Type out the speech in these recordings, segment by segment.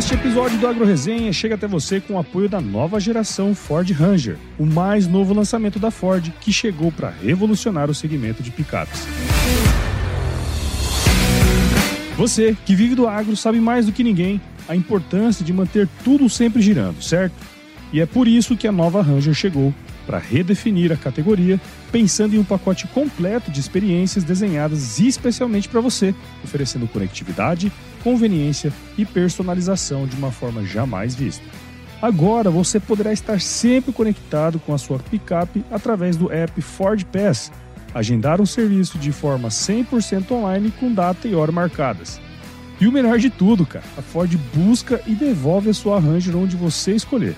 Este episódio do Agro Resenha chega até você com o apoio da nova geração Ford Ranger, o mais novo lançamento da Ford que chegou para revolucionar o segmento de picapes. Você que vive do agro sabe mais do que ninguém a importância de manter tudo sempre girando, certo? E é por isso que a nova Ranger chegou para redefinir a categoria, pensando em um pacote completo de experiências desenhadas especialmente para você, oferecendo conectividade, conveniência e personalização de uma forma jamais vista. Agora você poderá estar sempre conectado com a sua picape através do app Ford Pass, agendar um serviço de forma 100% online com data e hora marcadas. E o melhor de tudo, cara, a Ford busca e devolve a sua Ranger onde você escolher.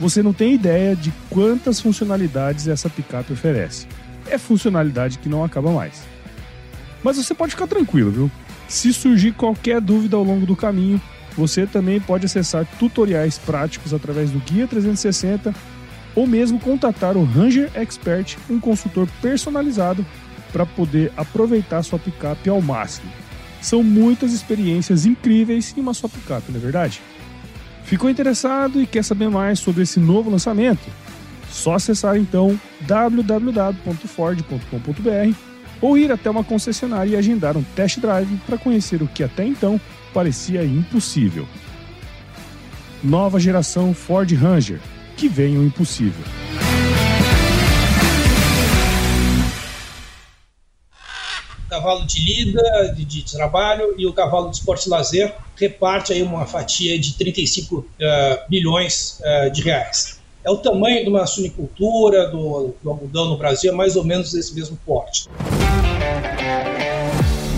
Você não tem ideia de quantas funcionalidades essa picape oferece. É funcionalidade que não acaba mais. Mas você pode ficar tranquilo, viu? Se surgir qualquer dúvida ao longo do caminho, você também pode acessar tutoriais práticos através do Guia 360 ou mesmo contatar o Ranger Expert, um consultor personalizado para poder aproveitar sua picape ao máximo. São muitas experiências incríveis em uma só picape, não é verdade? Ficou interessado e quer saber mais sobre esse novo lançamento? Só acessar então www.ford.com.br ou ir até uma concessionária e agendar um test drive para conhecer o que até então parecia impossível. Nova geração Ford Ranger, que vem o impossível. cavalo de lida, de, de, trabalho, e o cavalo de esporte lazer reparte aí uma fatia de 35 uh, bilhões uh, de reais. É o tamanho de uma suinicultura, do, do algodão no Brasil, é mais ou menos desse mesmo porte.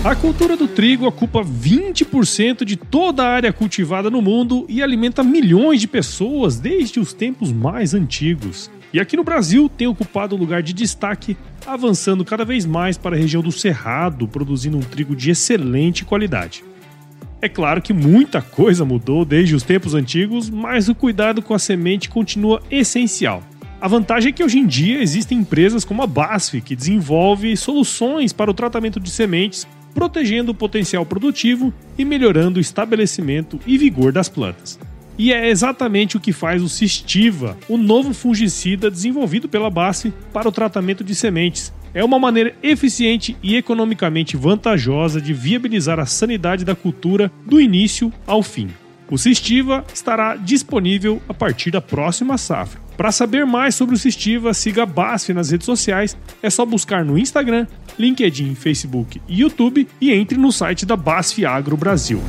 A cultura do trigo ocupa 20% de toda a área cultivada no mundo e alimenta milhões de pessoas desde os tempos mais antigos. E aqui no Brasil tem ocupado lugar de destaque, avançando cada vez mais para a região do Cerrado, produzindo um trigo de excelente qualidade. É claro que muita coisa mudou desde os tempos antigos, mas o cuidado com a semente continua essencial. A vantagem é que hoje em dia existem empresas como a BASF que desenvolve soluções para o tratamento de sementes protegendo o potencial produtivo e melhorando o estabelecimento e vigor das plantas. E é exatamente o que faz o Cistiva, o novo fungicida desenvolvido pela BASF para o tratamento de sementes. É uma maneira eficiente e economicamente vantajosa de viabilizar a sanidade da cultura do início ao fim. O Cistiva estará disponível a partir da próxima safra. Para saber mais sobre o Cistiva, siga a BASF nas redes sociais. É só buscar no Instagram, LinkedIn, Facebook e YouTube e entre no site da BASF Agro Brasil.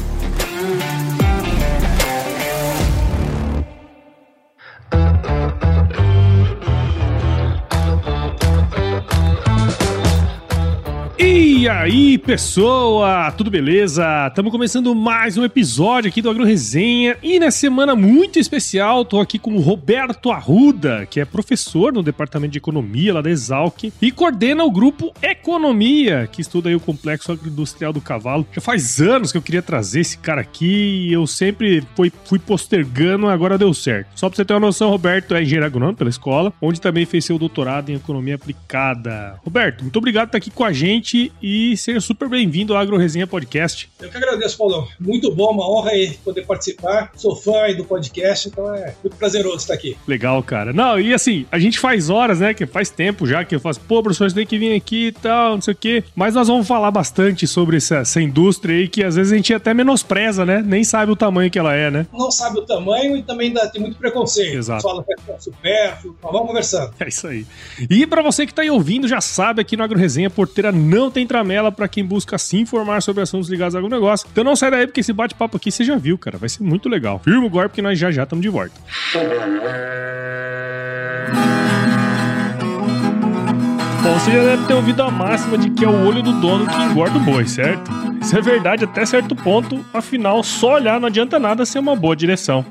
E aí, pessoa, tudo beleza? Estamos começando mais um episódio aqui do Agro Resenha e nessa semana muito especial, tô aqui com o Roberto Arruda, que é professor no Departamento de Economia lá da Exalc e coordena o grupo Economia, que estuda aí o complexo agroindustrial do cavalo. Já faz anos que eu queria trazer esse cara aqui e eu sempre fui, fui postergando, agora deu certo. Só pra você ter uma noção, Roberto é engenheiro agrônomo pela escola, onde também fez seu doutorado em Economia Aplicada. Roberto, muito obrigado por estar aqui com a gente e seja super bem-vindo ao Agro Resenha Podcast. Eu que agradeço, Paulão. Muito bom, uma honra aí poder participar. Sou fã aí do podcast, então é muito prazeroso estar aqui. Legal, cara. Não, e assim, a gente faz horas, né, que faz tempo já que eu faço, pô, professor, você tem que vir aqui e tal, não sei o quê. Mas nós vamos falar bastante sobre essa, essa indústria aí que às vezes a gente até menospreza, né? Nem sabe o tamanho que ela é, né? Não sabe o tamanho e também dá, tem muito preconceito. Exato. Fala que é supérfluo. Mas vamos conversando. É isso aí. E para você que tá aí ouvindo, já sabe, aqui no Agro Resenha, porteira não tem tramela para quem busca se informar sobre assuntos ligados a algum negócio. Então não sai daí, porque esse bate-papo aqui você já viu, cara. Vai ser muito legal. Firma o golpe, porque nós já já estamos de volta. Bom, você já deve ter ouvido a máxima de que é o olho do dono que engorda o boi, certo? Isso é verdade até certo ponto, afinal, só olhar não adianta nada ser uma boa direção.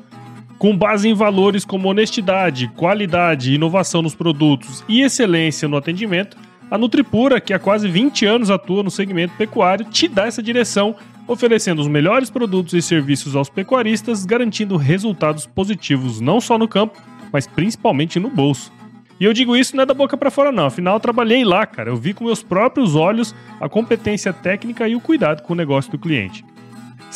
Com base em valores como honestidade, qualidade, inovação nos produtos e excelência no atendimento, a Nutripura, que há quase 20 anos atua no segmento pecuário, te dá essa direção, oferecendo os melhores produtos e serviços aos pecuaristas, garantindo resultados positivos não só no campo, mas principalmente no bolso. E eu digo isso não é da boca para fora não, afinal eu trabalhei lá, cara. Eu vi com meus próprios olhos a competência técnica e o cuidado com o negócio do cliente.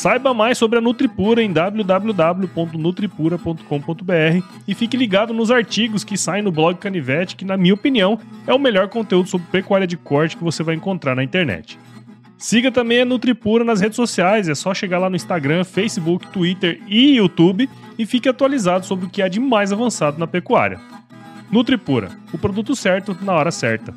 Saiba mais sobre a Nutripura em www.nutripura.com.br e fique ligado nos artigos que saem no blog Canivete, que na minha opinião é o melhor conteúdo sobre pecuária de corte que você vai encontrar na internet. Siga também a Nutripura nas redes sociais, é só chegar lá no Instagram, Facebook, Twitter e YouTube e fique atualizado sobre o que há de mais avançado na pecuária. Nutripura, o produto certo na hora certa.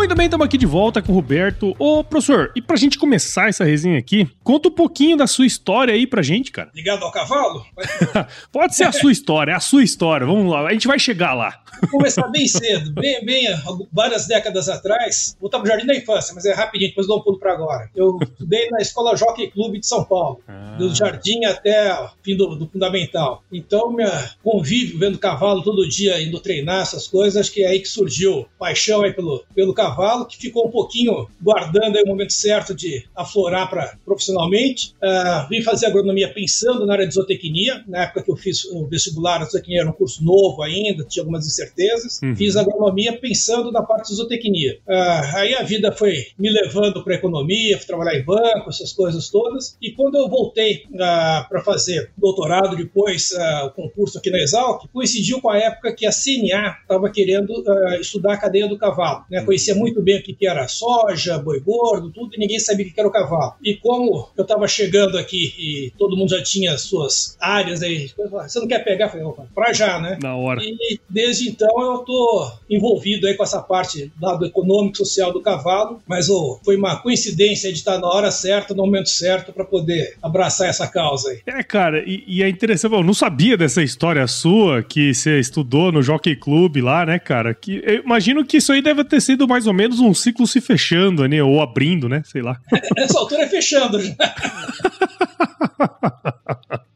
Muito bem, estamos aqui de volta com o Roberto. Ô, professor, e pra gente começar essa resenha aqui, conta um pouquinho da sua história aí pra gente, cara. Ligado ao cavalo? Pode ser a sua história, a sua história. Vamos lá, a gente vai chegar lá. Começar bem cedo, bem, bem, várias décadas atrás. Vou estar pro Jardim da Infância, mas é rapidinho, depois dou um pulo pra agora. Eu estudei na Escola Jockey Clube de São Paulo, ah. do jardim até o fim do, do fundamental. Então, minha convívio vendo cavalo todo dia, indo treinar essas coisas, acho que é aí que surgiu paixão aí pelo, pelo cavalo, que ficou um pouquinho guardando aí o momento certo de aflorar para profissionalmente. Uh, vim fazer agronomia pensando na área de zootecnia. Na época que eu fiz o vestibular, a zootecnia era um curso novo ainda, tinha algumas incertezas. Uhum. Fiz agronomia pensando na parte de zootecnia. Uh, aí a vida foi me levando para economia, fui trabalhar em banco, essas coisas todas. E quando eu voltei ah, para fazer doutorado, depois o concurso aqui na Exalc, coincidiu com a época que a CNA estava querendo estudar a cadeia do cavalo. Né? Conheci conhecia muito bem o que era soja, boi gordo, tudo, e ninguém sabia o que era o cavalo. E como eu estava chegando aqui e todo mundo já tinha suas áreas aí, você não quer pegar? Eu falei, pra já, né? Na hora. E desde então eu tô envolvido aí com essa parte do lado econômico social do cavalo, mas oh, foi uma coincidência de estar na hora certa, no momento certo, para poder abraçar essa causa aí. É, cara, e, e é interessante, eu não sabia dessa história sua, que você estudou no Jockey Club lá, né, cara? Que eu imagino que isso aí deve ter sido mais mais ou menos um ciclo se fechando, né? Ou abrindo, né? Sei lá. Nessa altura é fechando já.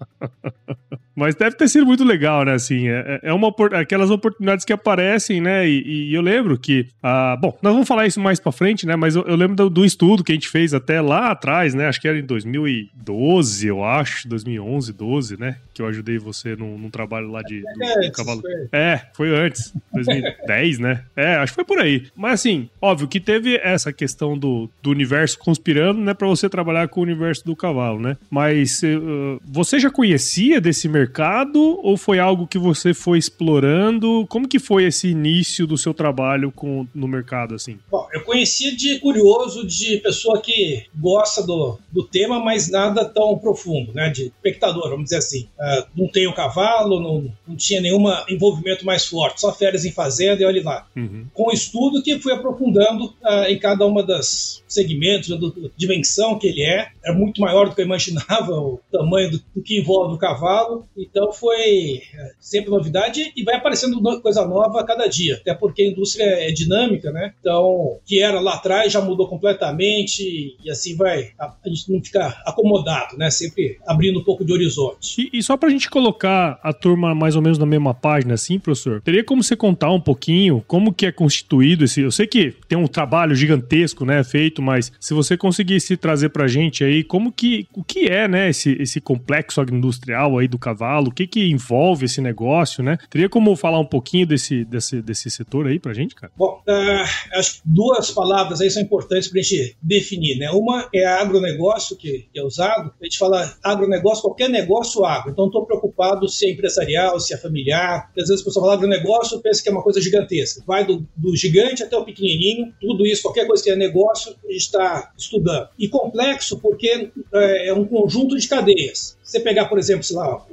Mas deve ter sido muito legal, né? Assim, é, é uma aquelas oportunidades que aparecem, né? E, e eu lembro que, ah, bom, nós vamos falar isso mais para frente, né? Mas eu, eu lembro do, do, estudo que a gente fez até lá atrás, né? Acho que era em 2012, eu acho, 2011, 12, né? Que eu ajudei você num, num trabalho lá de do, é, do cavalo. É, foi antes, 2010, né? É, acho que foi por aí. Mas assim, óbvio que teve essa questão do, do universo conspirando, né? Para você trabalhar com o universo do cavalo, né? Mas uh, você já conhecia desse mercado? Mercado ou foi algo que você foi explorando? Como que foi esse início do seu trabalho com, no mercado, assim? Bom, eu conhecia de curioso, de pessoa que gosta do, do tema, mas nada tão profundo, né? De espectador, vamos dizer assim. Uh, não tenho cavalo, não, não tinha nenhum envolvimento mais forte, só férias em fazenda e olha lá. Uhum. Com estudo que fui aprofundando uh, em cada uma das segmentos, da dimensão que ele é, é muito maior do que eu imaginava, o tamanho do, do que envolve o cavalo, então foi é, sempre novidade e vai aparecendo coisa nova a cada dia, até porque a indústria é dinâmica, né? Então, que era lá atrás já mudou completamente e assim vai, a, a gente não fica acomodado, né? Sempre abrindo um pouco de horizonte. E, e só para a gente colocar a turma mais ou menos na mesma página, assim, professor, teria como você contar um pouquinho como que é constituído esse... Eu sei que tem um trabalho gigantesco, né, feito, mas se você conseguisse trazer pra gente aí como que... O que é, né, esse, esse complexo agroindustrial aí do cavalo cavalo, o que que envolve esse negócio, né? Teria como falar um pouquinho desse, desse, desse setor aí pra gente, cara? Bom, uh, acho que duas palavras aí são importantes pra gente definir, né? Uma é agronegócio, que é usado. A gente fala agronegócio, qualquer negócio agro. Então, estou preocupado se é empresarial, se é familiar. Às vezes a pessoa fala agronegócio, pensa que é uma coisa gigantesca. Vai do, do gigante até o pequenininho, tudo isso, qualquer coisa que é negócio, a gente está estudando. E complexo porque é, é um conjunto de cadeias. Você pegar, por exemplo, lá,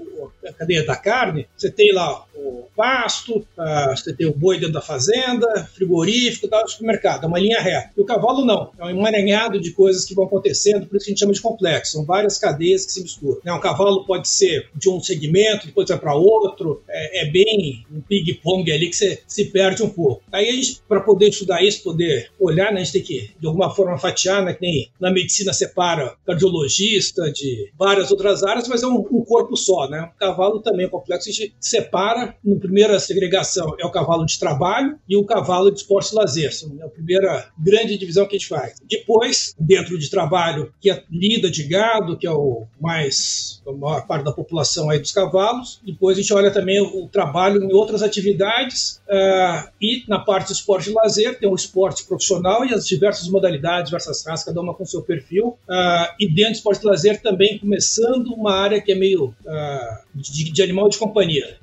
a cadeia da carne, você tem lá pasto, você tem o boi dentro da fazenda, frigorífico, tal, supermercado, é uma linha reta. E o cavalo não, é um emaranhado de coisas que vão acontecendo, por isso que a gente chama de complexo, são várias cadeias que se misturam. Né? Um cavalo pode ser de um segmento, depois vai para outro, é, é, bem um ping-pong ali que você se perde um pouco. Aí a gente, para poder estudar isso, poder olhar, né, a gente tem que, de alguma forma, fatiar, né, que nem na medicina separa cardiologista de várias outras áreas, mas é um, um corpo só, né? O cavalo também é complexo, a gente separa no primeira segregação é o cavalo de trabalho e o cavalo de esporte e lazer. É a primeira grande divisão que a gente faz. Depois, dentro de trabalho, que é lida de gado, que é o mais a maior parte da população aí dos cavalos. Depois a gente olha também o, trabalho em outras atividades uh, e na parte de esporte e lazer tem o esporte profissional e as diversas modalidades, diversas raças, cada uma com seu perfil. Uh, e dentro do esporte e lazer também começando uma área que é meio uh, de, de, animal de companhia.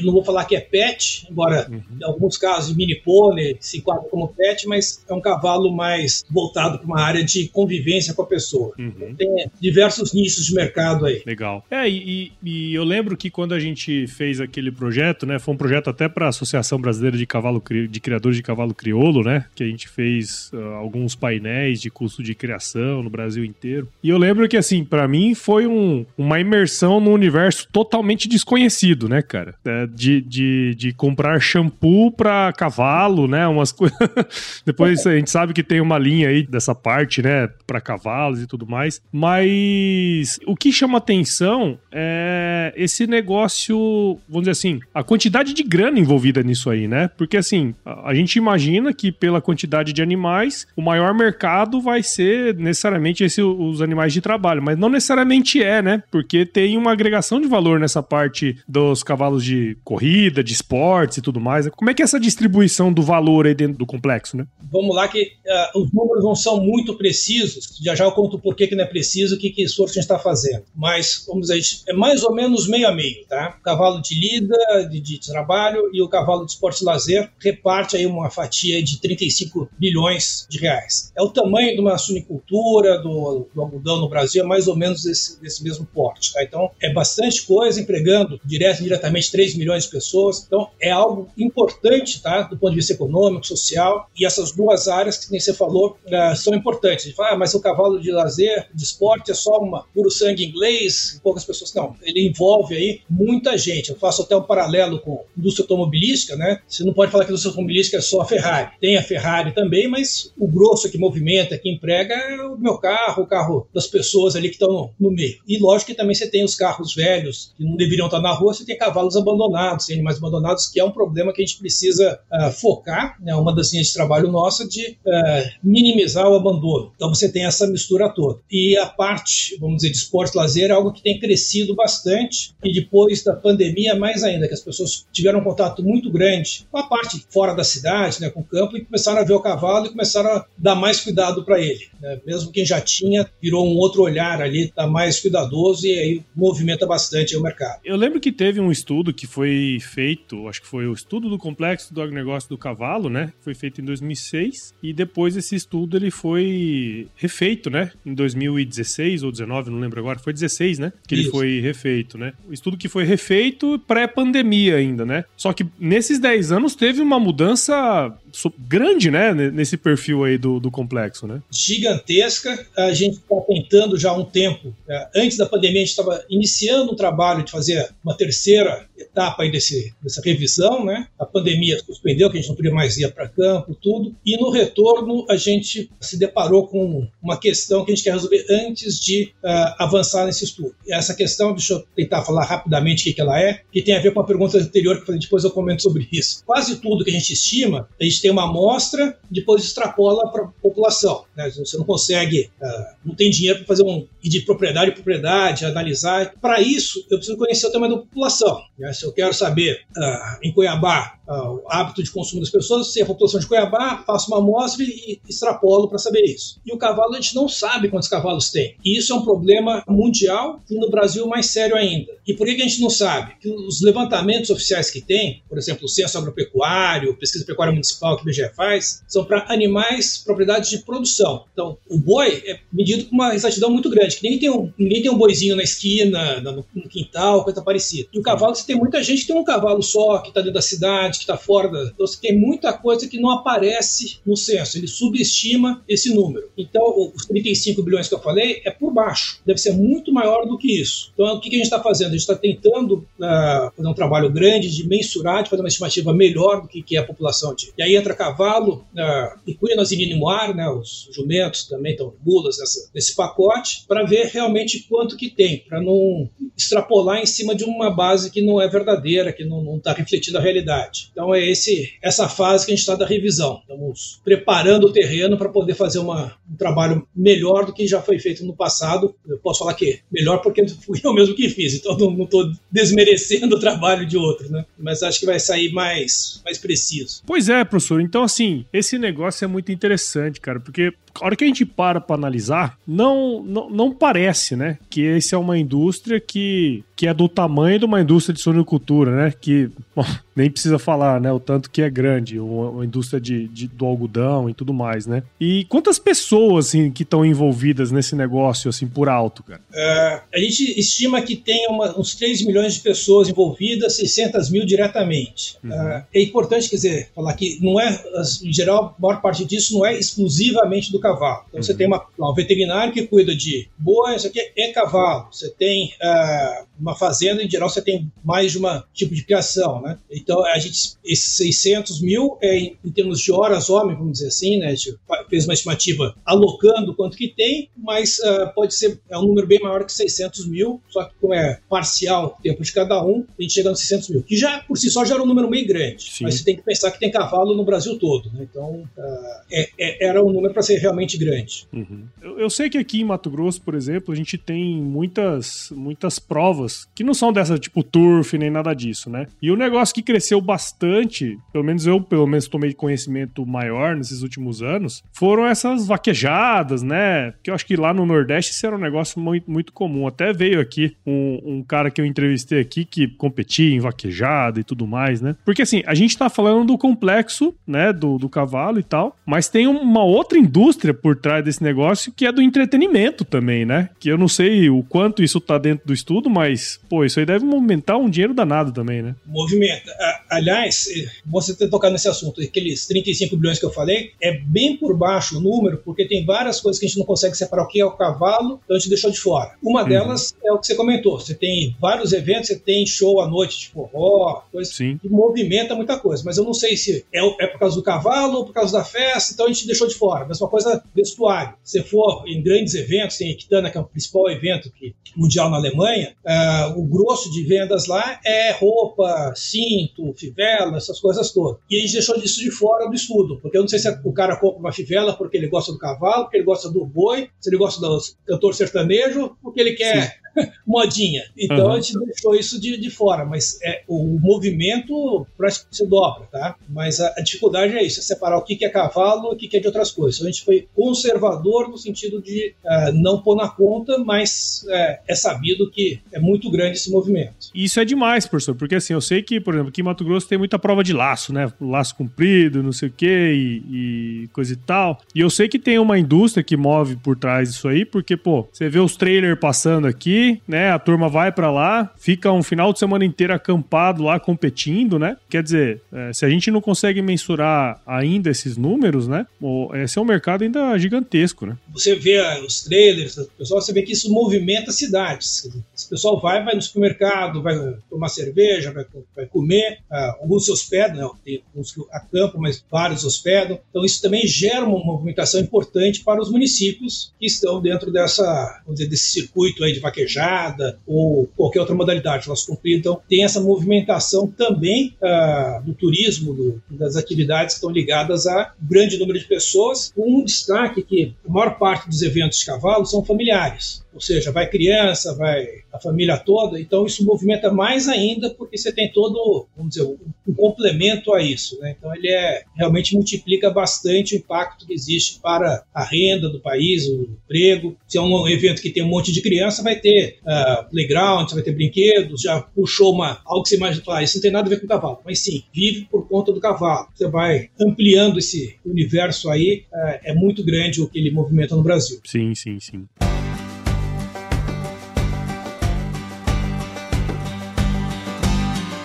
Não, não, vou falar que é pet, embora uhum. em alguns casos mini pônei se enquadra como pet, mas é um cavalo mais voltado para uma área de convivência com a pessoa. Uhum. Tem diversos nichos de mercado aí. Legal. É, e, e, eu lembro que quando a gente fez aquele projeto, né, foi um projeto até para a Associação Brasileira de Cavalo de Criadores de Cavalo Crioulo, né, que a gente fez uh, alguns painéis de curso de criação no Brasil inteiro. E eu lembro que, assim, para mim foi um, uma imersão no universo totalmente desconhecido, né, cara? É, de, de, de comprar shampoo para cavalo, né, umas coisas. Depois a gente sabe que tem uma linha aí dessa parte, né, para cavalos e tudo mais. Mas o que chama atenção é esse negócio, vamos dizer assim, a quantidade de grana envolvida nisso aí, né? Porque assim, a gente imagina que pela quantidade de animais, o maior mercado vai ser necessariamente esse, os animais de trabalho, mas não necessariamente é, né? Porque tem uma agregação de valor nessa parte dos cavalos de corrida, de esportes e tudo mais. Como é que é essa distribuição do valor aí dentro do complexo, né? Vamos lá que uh, os números não são muito precisos. Já já eu conto por que, não é preciso, o que, que esforço a gente está fazendo. Mas, vamos dizer, é mais ou menos meio a meio, tá? O cavalo de lida, de, de trabalho e o cavalo de esporte e lazer reparte aí uma fatia de 35 bilhões de reais. É o tamanho de uma sunicultura, do, do algodão no Brasil, é mais ou menos desse, desse mesmo porte, tá? Então, é bastante coisa, empregando direto e indiretamente 3 milhões de pessoas. Então, é algo importante, tá? Do ponto de vista econômico, social, e essas duas áreas que nem você falou uh, são importantes. A gente fala, ah, mas o cavalo de lazer, de esporte, é só uma puro sangue inglês, poucas pessoas. Não, ele envolve aí muita gente. Eu faço até um paralelo com a indústria automobilística, né? Você não pode falar que a indústria automobilística é só a Ferrari. Tem a Ferrari também, mas o grosso que movimenta, que emprega é o meu carro, o carro das pessoas ali que estão no, no meio. E lógico que também você tem os carros velhos que não deveriam estar na rua, você tem cavalos abandonados, tem animais abandonados, que é um problema que a gente precisa uh, focar, né? Uma das linhas de trabalho nossa de uh, minimizar o abandono. Então você tem essa mistura toda. E a parte, vamos dizer, de esporte lazer é algo que tem crescido bastante e depois da pandemia mais ainda, que as pessoas tiveram um contato muito grande com a parte fora da cidade, né, com o campo e começaram a ver o cavalo e começaram a dar mais cuidado para ele. Né? Mesmo quem já tinha virou um outro olhar ali, está mais cuidadoso e aí movimenta bastante o mercado. Eu lembro que teve um estudo que foi feito, acho que foi o estudo do complexo do agronegócio do cavalo, né? Foi feito em 2006 e depois esse estudo ele foi refeito, né? Em 2016 ou 19, não lembro agora, foi 16, né? Que Isso. ele foi refeito, né? O estudo que foi refeito pré-pandemia ainda, né? Só que nesses 10 anos teve uma mudança grande, né? Nesse perfil aí do, do complexo, né? Gigantesca. A gente está tentando já há um tempo. É, antes da pandemia, a gente estava iniciando um trabalho de fazer uma terceira etapa aí desse, dessa revisão, né? A pandemia suspendeu, que a gente não podia mais ir para campo, tudo. E no retorno, a gente se deparou com uma questão que a gente quer resolver antes de uh, avançar nesse estudo. Essa questão, deixa eu tentar falar rapidamente o que, que ela é, que tem a ver com a pergunta anterior que eu falei, depois eu comento sobre isso. Quase tudo que a gente estima, a gente tem uma amostra, depois extrapola para a população. Né? Você não consegue, uh, não tem dinheiro para fazer um ir de propriedade em propriedade, analisar. Para isso, eu preciso conhecer o tamanho da população. Né? Se eu quero saber uh, em Cuiabá uh, o hábito de consumo das pessoas, se a população de Cuiabá, faço uma amostra e extrapolo para saber isso. E o cavalo, a gente não sabe quantos cavalos tem. E isso é um problema mundial e no Brasil mais sério ainda. E por que, que a gente não sabe? Que os levantamentos oficiais que tem, por exemplo, o censo agropecuário, pesquisa pecuária municipal que o IBGE faz, são para animais propriedades de produção. Então, o boi é medido com uma exatidão muito grande, que ninguém tem um, ninguém tem um boizinho na esquina, no, no quintal, coisa parecida. E o cavalo, você tem muita gente que tem um cavalo só, que está dentro da cidade, que está fora da. Então você tem muita coisa que não aparece no censo, ele subestima esse número. Então, os 35 bilhões que eu falei é por baixo, deve ser muito maior do que isso. Então, o que a gente está fazendo? A gente está tentando uh, fazer um trabalho grande de mensurar, de fazer uma estimativa melhor do que, que é a população de. E aí entra cavalo, uh, equinos e ninimuar, né, os jumentos também estão mulas nessa, nesse pacote, para ver realmente quanto que tem, para não extrapolar em cima de uma base que não é verdadeira, que não está refletindo a realidade. Então é esse, essa fase que a gente está da revisão. Estamos preparando o terreno para poder fazer uma, um trabalho melhor do que já foi feito no passado. Eu posso falar que melhor porque fui eu mesmo que fiz, então não estou desmerecendo o trabalho de outros, né? Mas acho que vai sair mais, mais preciso. Pois é, professor. Então, assim, esse negócio é muito interessante, cara, porque a hora que a gente para para analisar, não, não, não parece, né, que esse é uma indústria que, que é do tamanho de uma indústria de suinocultura, né, que bom, nem precisa falar, né, o tanto que é grande, uma, indústria de, de, do algodão e tudo mais, né. E quantas pessoas, assim, que estão envolvidas nesse negócio, assim, por alto, cara? Uh, a gente estima que tem uma, uns 3 milhões de pessoas envolvidas, 600 mil diretamente. Uhum. Uh, é importante, quer dizer, falar que não é, em geral, a maior parte disso não é exclusivamente do cavalo. Então uhum. você tem uma, um veterinário que cuida de boi, isso aqui é cavalo. Você tem uh, uma fazenda, em geral você tem mais de um tipo de criação, né? Então a gente, esses 600 mil, é, em, em termos de horas homem, vamos dizer assim, né? Gente fez uma estimativa alocando quanto que tem, mas uh, pode ser é um número bem maior que 600 mil, só que como é parcial o tempo de cada um, a gente chega nos 600 mil, que já por si só já era um número meio grande. Sim. Mas você tem que pensar que tem cavalo no Brasil todo, né? Então uh, é, é, era um número para ser realmente grande. Uhum. Eu, eu, sei que aqui em Mato Grosso, por exemplo, a gente tem muitas, muitas provas que não são dessa tipo turf nem nada disso, né? E o negócio que cresceu bastante, pelo menos eu pelo menos tomei conhecimento maior nesses últimos anos, foram essas vaquejadas, né? Que eu acho que lá no Nordeste isso era um negócio muito, muito comum. Até veio aqui um, um cara que eu entrevistei aqui que competia em vaquejada e tudo mais, né? Porque assim, a gente tá falando do complexo, né, do, do cavalo e tal, mas tem uma outra indústria por trás desse negócio que é do entretenimento também, né? Que eu não sei o quanto isso tá dentro do estudo, mas, pô, isso aí deve movimentar um dinheiro danado também, né? Movimenta. Aliás, você ter tocado nesse assunto, aqueles 35 bilhões que eu falei, é bem por baixo o número, porque tem várias coisas que a gente não consegue separar o que é o cavalo, então a gente deixou de fora. Uma uhum. delas é o que você comentou. Você tem vários eventos, você tem show à noite de forró, coisa Sim. que movimenta muita coisa. Mas eu não sei se é, é por causa do cavalo ou por causa da festa, então a gente deixou de fora. Mesma coisa vestuário. Se for em grandes eventos, tem Equitana, que é o principal evento que, mundial na Alemanha, uh, o grosso de vendas lá é roupa, cinto, fivela, essas coisas todas. E a gente deixou isso de fora do estudo, porque eu não sei se o cara compra uma fivela porque ele gosta do cavalo, porque ele gosta do boi, se ele gosta do cantor sertanejo, porque ele quer modinha. Então uhum. a gente deixou isso de, de fora, mas é, o movimento parece que se dobra, tá? Mas a, a, dificuldade é isso, é separar o que, que é cavalo e o que, que é de outras coisas. Então a gente foi conservador no sentido de uh, não pôr na conta, mas uh, é sabido que é muito grande esse movimento. Isso é demais, professor, porque assim, eu sei que, por exemplo, aqui em Mato Grosso tem muita prova de laço, né? Laço comprido, não sei o quê, e, e coisa e tal. E eu sei que tem uma indústria que move por trás disso aí, porque, pô, você vê os trailers passando aqui, né? A turma vai para lá, fica um final de semana inteiro acampado lá competindo, né? Quer dizer, é, se a gente não consegue mensurar ainda esses números, né? Esse é um mercado ainda gigantesco, né? Você vê os trailers, o pessoal, você vê que isso movimenta cidades. Esse pessoal vai, vai no supermercado, vai tomar cerveja, vai, vai comer, uh, alguns se hospedam, né? tem que acampam, mas vários hospedam. Então isso também gera uma movimentação importante para os municípios que estão dentro dessa, dizer, desse circuito aí de vaquejada ou qualquer outra modalidade, laço comprido. Então, tem essa movimentação também uh, do turismo, do, das atividades que estão ligadas a grande número de pessoas, com um destaque que a maior parte dos eventos de cavalo são familiares ou seja, vai criança, vai a família toda, então isso movimenta mais ainda porque você tem todo, vamos dizer, um complemento a isso, né? Então ele é realmente multiplica bastante o impacto que existe para a renda do país, o emprego. Se é um evento que tem um monte de criança, vai ter uh, playground, vai ter brinquedos, já puxou uma algo que você imagina, ah, isso não tem nada a ver com o cavalo, mas sim, vive por conta do cavalo. Você vai ampliando esse universo aí, uh, é muito grande o que ele movimenta no Brasil. Sim, sim, sim.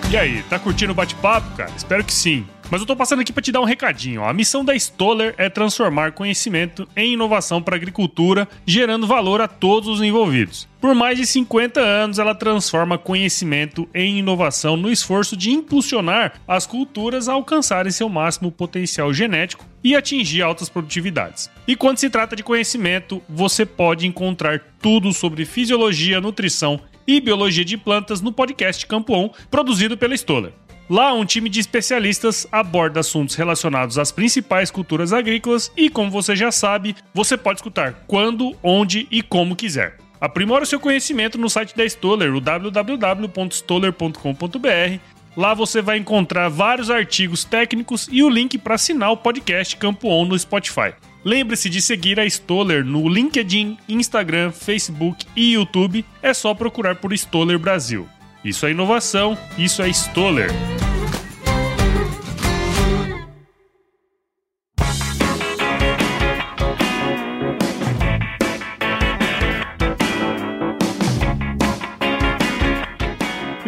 E aí, tá curtindo o bate-papo, cara? Espero que sim. Mas eu tô passando aqui para te dar um recadinho. A missão da Stoller é transformar conhecimento em inovação para a agricultura, gerando valor a todos os envolvidos. Por mais de 50 anos, ela transforma conhecimento em inovação no esforço de impulsionar as culturas a alcançarem seu máximo potencial genético e atingir altas produtividades. E quando se trata de conhecimento, você pode encontrar tudo sobre fisiologia, nutrição e biologia de plantas no podcast Campo On, produzido pela Stoller. Lá, um time de especialistas aborda assuntos relacionados às principais culturas agrícolas e, como você já sabe, você pode escutar quando, onde e como quiser. Aprimora o seu conhecimento no site da Stoller, o www.stoller.com.br. Lá você vai encontrar vários artigos técnicos e o link para assinar o podcast Campo On no Spotify. Lembre-se de seguir a Stoller no LinkedIn, Instagram, Facebook e YouTube. É só procurar por Stoller Brasil. Isso é inovação, isso é Stoller.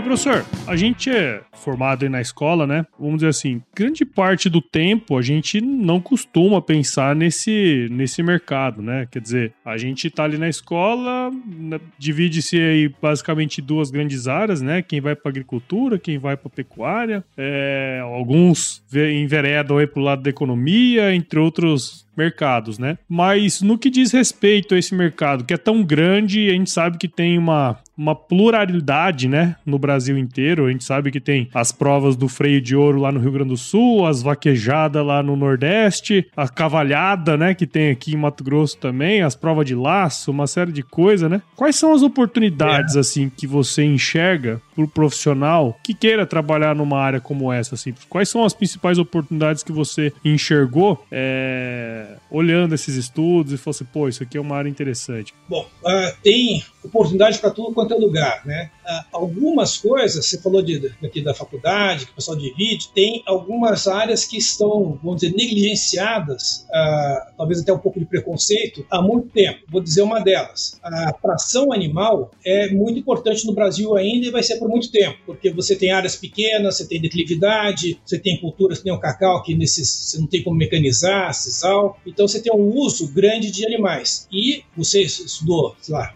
Professor, a gente é formado aí na escola, né? Vamos dizer assim, grande parte do tempo a gente não costuma pensar nesse, nesse mercado, né? Quer dizer, a gente tá ali na escola, né, divide-se aí basicamente duas grandes áreas, né? Quem vai para agricultura, quem vai para pecuária, é, alguns enveredam aí pro lado da economia, entre outros mercados, né? Mas no que diz respeito a esse mercado, que é tão grande, a gente sabe que tem uma, uma pluralidade, né, no Brasil inteiro. A gente sabe que tem as provas do freio de ouro lá no Rio Grande do Sul, as vaquejadas lá no Nordeste, a cavalhada, né, que tem aqui em Mato Grosso também, as provas de laço, uma série de coisas, né? Quais são as oportunidades, é. assim, que você enxerga pro profissional que queira trabalhar numa área como essa, assim? Quais são as principais oportunidades que você enxergou é, olhando esses estudos e falou assim, pô, isso aqui é uma área interessante? Bom, uh, tem oportunidade para tudo quanto é lugar, né? Uh, algumas coisas, você falou de, aqui da faculdade, que o pessoal divide, tem algumas áreas que estão, vamos dizer, negligenciadas, uh, talvez até um pouco de preconceito, há muito tempo. Vou dizer uma delas. A tração animal é muito importante no Brasil ainda e vai ser por muito tempo, porque você tem áreas pequenas, você tem declividade, você tem culturas que nem o cacau, que nesses, você não tem como mecanizar, sisal, então você tem um uso grande de animais. E você estudou, sei lá,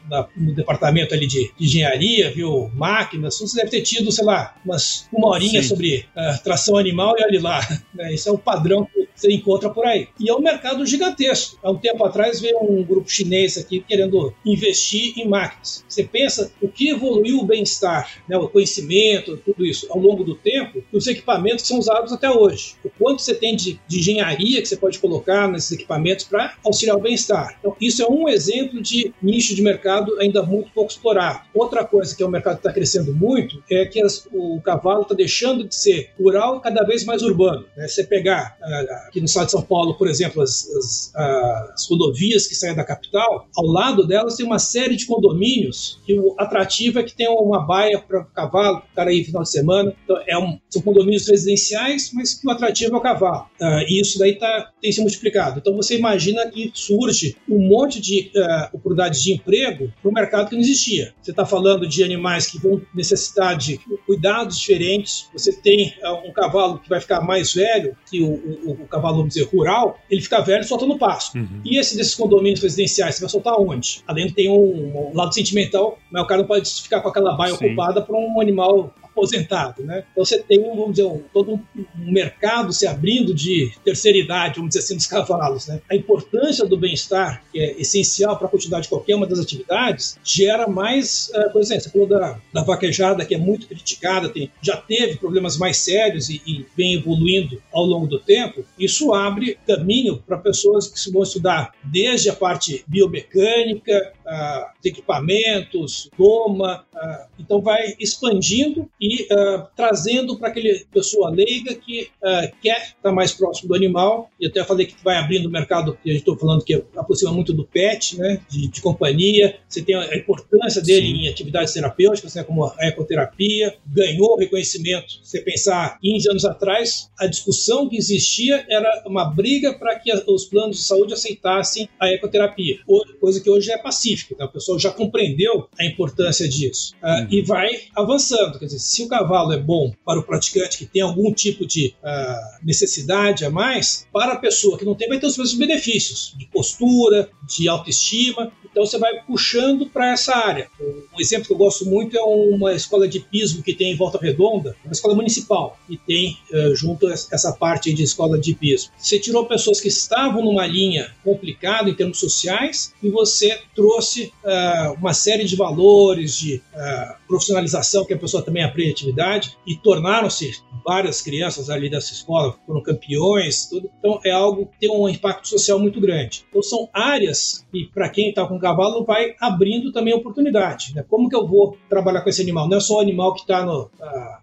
no departamento ali de, engenharia, viu máquinas, você deve ter tido, sei lá, umas, uma horinha Sim. sobre uh, tração animal e olha lá. Né? Esse é o padrão que você encontra por aí. E é um mercado gigantesco. Há um tempo atrás veio um grupo chinês aqui querendo investir em máquinas. Você pensa o que evoluiu o bem-estar, né, o conhecimento, tudo isso ao longo do tempo, os equipamentos que são usados até hoje. O quanto você tem de, de engenharia que você pode colocar nesses equipamentos para auxiliar o bem-estar. Então, isso é um exemplo de nicho de mercado ainda muito pouco explorado. Outra coisa que é o mercado está crescendo muito é que as, o cavalo está deixando de ser rural cada vez mais urbano. Né? Você pegar uh, aqui no estado de São Paulo, por exemplo, as, as, as, rodovias que saem da capital, ao lado delas tem uma série de condomínios que o atrativo é que tem uma baia para cavalo, para o cara ir final de semana. Então, é um, são condomínios residenciais, mas o atrativo é o cavalo. Uh, e isso daí tá, tem se multiplicado. Então você imagina que surge um monte de uh, oportunidades de emprego no mercado que não existia. Você está falando de animais que vão necessitar de cuidados diferentes. Você tem uh, um cavalo que vai ficar mais velho que o, o, o cavalo, vamos dizer, rural, ele fica velho e solta no pasto. Uhum. E esse desses condomínios residenciais, você vai soltar onde? Além de ter um, um lado sentimental, mas o cara não pode ficar com aquela baia Sim. ocupada por um animal aposentado, né? Então você tem, vamos dizer, um, todo um mercado se abrindo de terceira idade, vamos dizer assim, dos cavalos, né? A importância do bem-estar, que é essencial para a continuidade de qualquer uma das atividades, gera mais, uh, por exemplo, você falou da, da vaquejada, que é muito criticada, tem, já teve problemas mais sérios e, e vem evoluindo ao longo do tempo, isso abre caminho para pessoas que vão estudar desde a parte biomecânica, uh, equipamentos, doma, uh, então vai expandindo e uh, trazendo para aquele pessoa leiga que uh, quer estar tá mais próximo do animal. E até falei que vai abrindo o mercado, que a gente estou falando que aproxima muito do pet, né, de, de companhia. Você tem a importância dele Sim. em atividades terapêuticas, né, como a ecoterapia. Ganhou reconhecimento. Você pensar, 15 anos atrás, a discussão que existia era uma briga para que os planos de saúde aceitassem a ecoterapia, coisa que hoje é pacífica. Então, a pessoa já compreendeu a importância disso uh, e vai avançando. Quer dizer, se o cavalo é bom para o praticante que tem algum tipo de uh, necessidade a mais, para a pessoa que não tem, vai ter os mesmos benefícios de postura, de autoestima. Então você vai puxando para essa área. Um exemplo que eu gosto muito é uma escola de pismo que tem em Volta Redonda, uma escola municipal, e tem uh, junto essa parte de escola de pismo. Você tirou pessoas que estavam numa linha complicada em termos sociais e você trouxe uh, uma série de valores, de uh, profissionalização que a pessoa também aprende atividade e tornaram-se várias crianças ali dessa escola foram campeões, tudo. Então é algo que tem um impacto social muito grande. Então são áreas que para quem está com cavalo vai abrindo também oportunidade. Né? Como que eu vou trabalhar com esse animal? Não é só o animal que está no, uh,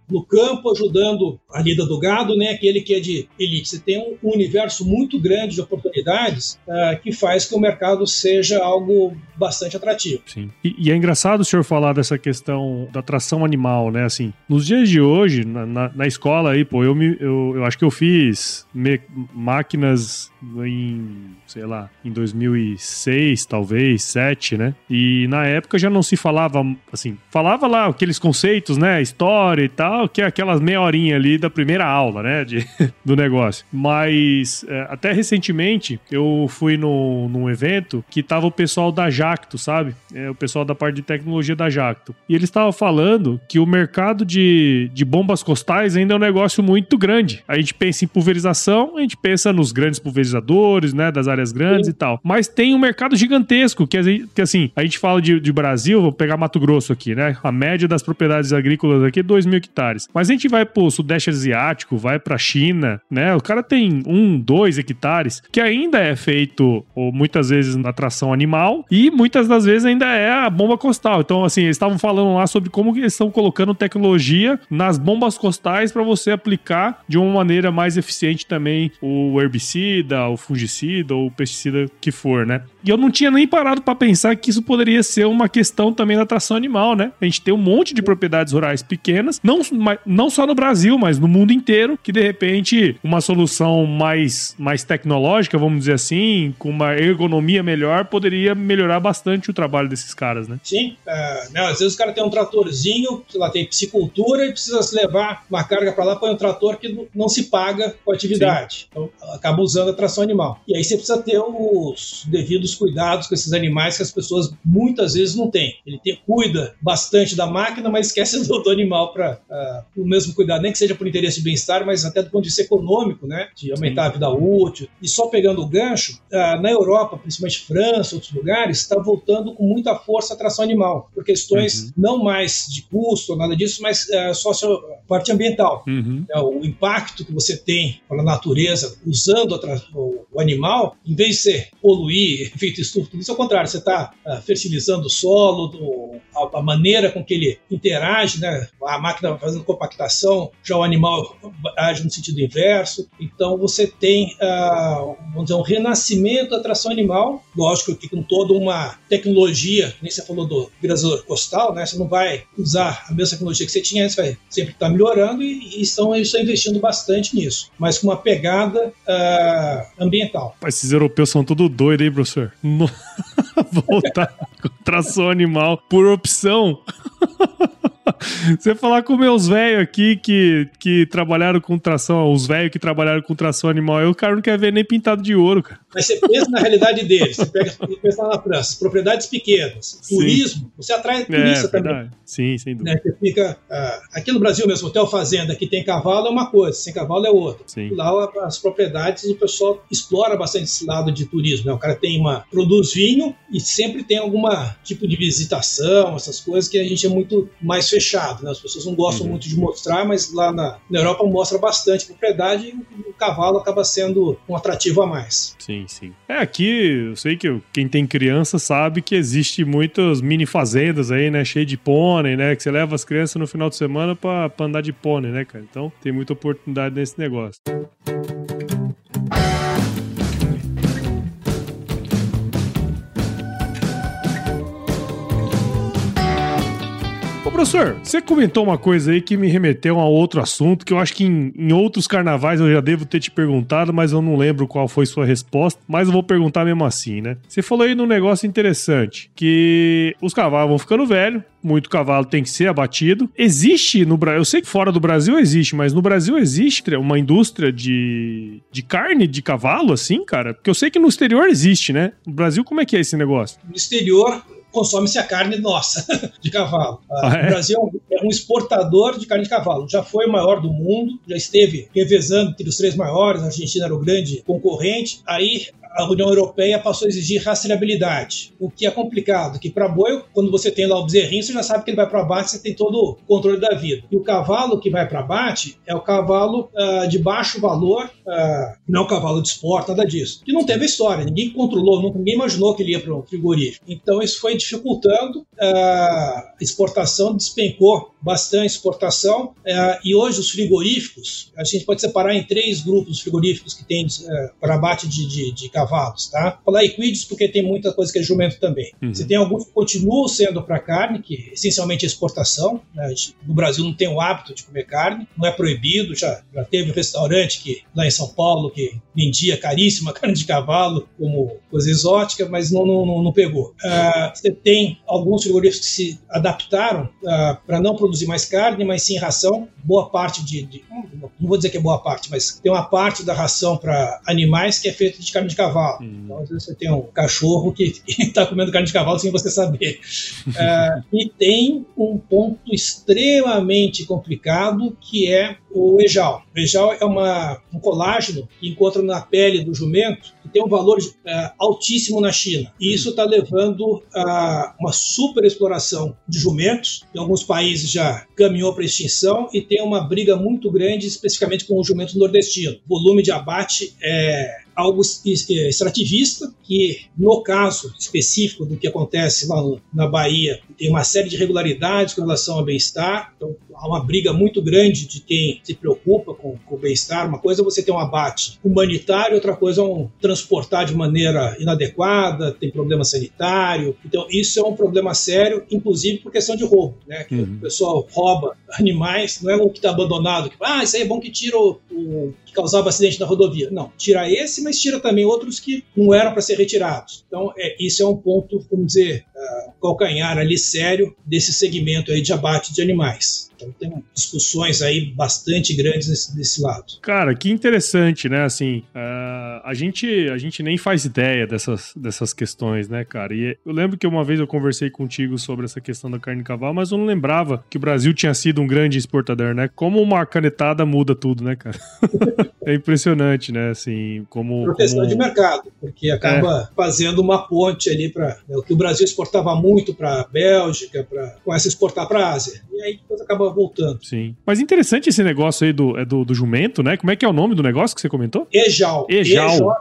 no campo ajudando a lida do gado, nem aquele que é de elite. Você tem um, universo muito grande de oportunidades uh, que faz que o mercado seja algo bastante atrativo. Sim. E, e, é engraçado o senhor falar dessa questão da atração animal, né? Assim, nos dias de hoje, na, na, na escola aí, pô, eu, me, eu, eu acho que eu fiz me, máquinas em, sei lá, em 2006, talvez, 7, né? E na época já não se falava, assim, falava lá aqueles conceitos, né? História e tal, que é aquelas meia horinha ali da primeira aula, né? De, do negócio. Mas é, até recentemente eu fui no, num evento que tava o pessoal da Jacto, sabe? É, o pessoal da parte de tecnologia da Jacto. E eles estavam falando que o mercado de, de bombas costais ainda é um negócio muito grande. A gente pensa em pulverização, a gente pensa nos grandes pulverizadores, né? Das áreas grandes Sim. e tal. Mas tem um mercado gigantesco, que, que assim, a gente fala de, de Brasil, vou pegar Mato Grosso aqui, né? A média das propriedades agrícolas aqui é 2 mil hectares. Mas a gente vai pro Sudeste Asiático, vai pra China, né? O cara tem um, dois hectares, que ainda é feito, ou muitas vezes, na tração animal, e muitas das vezes ainda é a bomba costal. Então, assim, eles estavam falando lá sobre como eles estão colocando tecnologia nas bombas costais para você aplicar de uma maneira mais eficiente também o herbicida, o fungicida ou o pesticida que for, né? E eu não tinha nem parado para pensar que isso poderia ser uma questão também da tração animal, né? A gente tem um monte de propriedades rurais pequenas, não, não só no Brasil, mas no mundo inteiro, que de repente uma solução mais, mais tecnológica, vamos dizer assim, com uma ergonomia melhor, poderia melhorar bastante o trabalho desses caras, né? Sim, uh, não, às vezes o cara tem um tratorzinho, sei lá, tem piscicultura e precisa levar uma carga para lá, põe um trator que não se paga com a atividade. Sim. Então acaba usando a tração animal. E aí você precisa ter os devidos cuidados com esses animais que as pessoas muitas vezes não têm. Ele tem, cuida bastante da máquina, mas esquece do, do animal para uh, ah, o mesmo cuidado, nem que seja por interesse de bem-estar, mas até do ponto de vista econômico, né? De aumentar a vida útil. E só pegando o gancho, uh, na Europa, principalmente França, outros lugares, está voltando com muita força a tração animal, por questões uhum. não mais de custo, nada disso, mas uh, sócio, parte ambiental. Uhum. É, o impacto que você tem para a natureza usando o, o, animal, em vez de ser poluir, efeito estufa, tudo isso, ao contrário, você está uh, fertilizando o solo, do, a, a, maneira com que ele interage, né? a máquina fazendo compactação, já o animal age no sentido inverso. Então você tem, uh, vamos dizer, um renascimento da tração animal, lógico que com toda uma tecnologia, nem você falou do grazador costal, né? Você não vai usar a mesma tecnologia que você tinha, você vai sempre estar tá melhorando e, e estão, eles estão investindo bastante nisso, mas com uma pegada uh, ambiental. Esses europeus são tudo doidos, hein, professor? Voltar com tração animal por opção. Você falar com meus velhos aqui que, que trabalharam com tração, os velhos que trabalharam com tração animal, aí o cara não quer ver nem pintado de ouro, cara. Mas você pensa na realidade deles, você pega, pensa na França, propriedades pequenas, Sim. turismo, você atrai turista é, também. Verdade. Sim, sem dúvida. Né? Você fica, uh, aqui no Brasil mesmo, hotel fazenda, que tem cavalo é uma coisa, sem cavalo é outra. Sim. Lá as propriedades, o pessoal explora bastante esse lado de turismo. Né? O cara tem uma, produz vinho e sempre tem alguma tipo de visitação, essas coisas que a gente é muito mais fechado. Né? As pessoas não gostam uhum. muito de mostrar, mas lá na, na Europa mostra bastante propriedade e o cavalo acaba sendo um atrativo a mais. Sim, sim. É, aqui eu sei que quem tem criança sabe que existe muitas mini fazendas aí, né? Cheio de pônei, né? Que você leva as crianças no final de semana pra, pra andar de pônei, né, cara? Então tem muita oportunidade nesse negócio. Professor, você comentou uma coisa aí que me remeteu a outro assunto que eu acho que em, em, outros carnavais eu já devo ter te perguntado, mas eu não lembro qual foi sua resposta, mas eu vou perguntar mesmo assim, né? Você falou aí num negócio interessante, que os cavalos vão ficando velhos, muito cavalo tem que ser abatido. Existe no Brasil, eu sei que fora do Brasil existe, mas no Brasil existe uma indústria de, de carne de cavalo, assim, cara? Porque eu sei que no exterior existe, né? No Brasil, como é que é esse negócio? No exterior, consome-se a carne nossa de cavalo. Ah, é? O Brasil é um exportador de carne de cavalo. Já foi o maior do mundo, já esteve revezando entre os três maiores. A Argentina era o grande concorrente. Aí a União Europeia passou a exigir rastreabilidade, o que é complicado, que para boi, quando você tem lá o bezerrinho, você já sabe que ele vai para abate, você tem todo o controle da vida. E o cavalo que vai para abate é o cavalo uh, de baixo valor, uh, não é o cavalo de esporte, nada disso. Que não teve história, ninguém controlou, ninguém imaginou que ele ia para o frigorífico. Então isso foi dificultando uh, a exportação, despencou bastante exportação, e hoje os frigoríficos, a gente pode separar em três grupos frigoríficos que tem para abate de, de, de cavalos, tá? Falar equídeos porque tem muita coisa que é jumento também. Uhum. Você tem alguns que continuam sendo para carne, que essencialmente é exportação. Né? No Brasil não tem o hábito de comer carne, não é proibido. Já, já teve um restaurante que lá em São Paulo que vendia caríssima carne de cavalo como coisa exótica, mas não, não, não pegou. Uh, você tem alguns frigoríficos que se adaptaram uh, para não produzir mais carne, mas sim ração. Boa parte de, de, Não vou dizer que é boa parte, mas tem uma parte da ração para animais que é feita de carne de cavalo. Hum. Então, às vezes você tem um cachorro que está comendo carne de cavalo sem você saber. uh, e tem um ponto extremamente complicado que é o ejal. O ejal é uma, um colágeno que encontra na pele do jumento que tem um valor uh, altíssimo na China. E isso está levando a uma super exploração de jumentos. Em alguns países já caminhou para extinção e tem uma briga muito grande, especificamente com o jumento nordestino. O volume de abate é algo extrativista, que no caso específico do que acontece lá na Bahia, tem uma série de irregularidades com relação ao bem-estar, então há uma briga muito grande de quem se preocupa com, com o bem-estar. Uma coisa é você ter um abate humanitário, outra coisa é um transportar de maneira inadequada, tem problema sanitário. Então, isso é um problema sério, inclusive por questão de roubo, né? Que uhum. o pessoal rouba animais, não é o que está abandonado, que, ah, isso aí é bom que tira o, o que causava acidente na rodovia. Não, tira esse, mas tira também outros que não eram para ser retirados. Então, é, isso é um ponto, vamos dizer, uh, calcanhar ali sério desse segmento aí de abate de animais. Então tem discussões aí bastante grandes desse, desse lado. Cara, que interessante, né? Assim, uh, a, gente, a gente nem faz ideia dessas, dessas questões, né, cara? E eu lembro que uma vez eu conversei contigo sobre essa questão da carne de cavalo, mas eu não lembrava que o Brasil tinha sido um grande exportador, né? Como uma canetada muda tudo, né, cara? é impressionante, né? Assim, como. Proteção como... de mercado, porque acaba é. fazendo uma ponte ali para. Né, o que o Brasil exportava muito para Bélgica, para começa a exportar para a Ásia. E aí depois acaba voltando. Sim. Mas interessante esse negócio aí do, é do, do jumento, né? Como é que é o nome do negócio que você comentou? Ejal. Ejal.